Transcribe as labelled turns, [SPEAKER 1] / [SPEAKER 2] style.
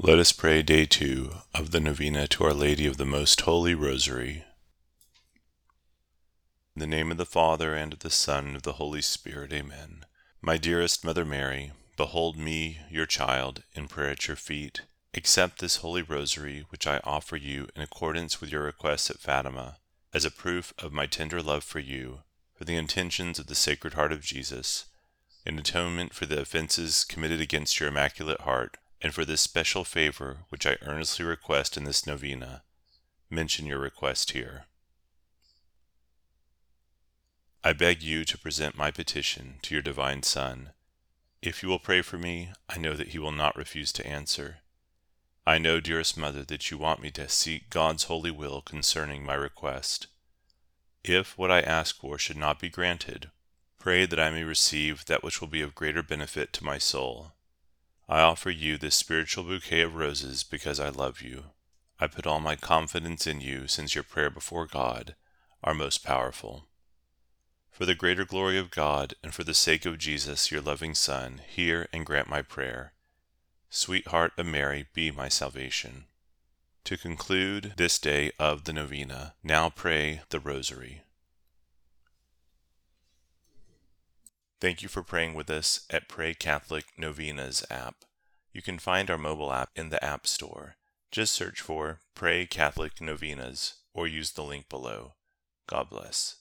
[SPEAKER 1] Let us pray day two of the novena to Our Lady of the Most Holy Rosary. In the name of the Father, and of the Son, and of the Holy Spirit, amen. My dearest Mother Mary, behold me, your child, in prayer at your feet. Accept this Holy Rosary, which I offer you in accordance with your request at Fatima, as a proof of my tender love for you, for the intentions of the Sacred Heart of Jesus, in atonement for the offenses committed against your Immaculate Heart and for this special favor which I earnestly request in this novena, mention your request here. I beg you to present my petition to your divine Son. If you will pray for me, I know that he will not refuse to answer. I know, dearest Mother, that you want me to seek God's holy will concerning my request. If what I ask for should not be granted, pray that I may receive that which will be of greater benefit to my soul. I offer you this spiritual bouquet of roses because I love you. I put all my confidence in you since your prayer before God are most powerful. For the greater glory of God and for the sake of Jesus, your loving Son, hear and grant my prayer. Sweetheart of Mary, be my salvation. To conclude this day of the novena, now pray the Rosary. Thank you for praying with us at Pray Catholic Novenas app. You can find our mobile app in the App Store. Just search for Pray Catholic Novenas or use the link below. God bless.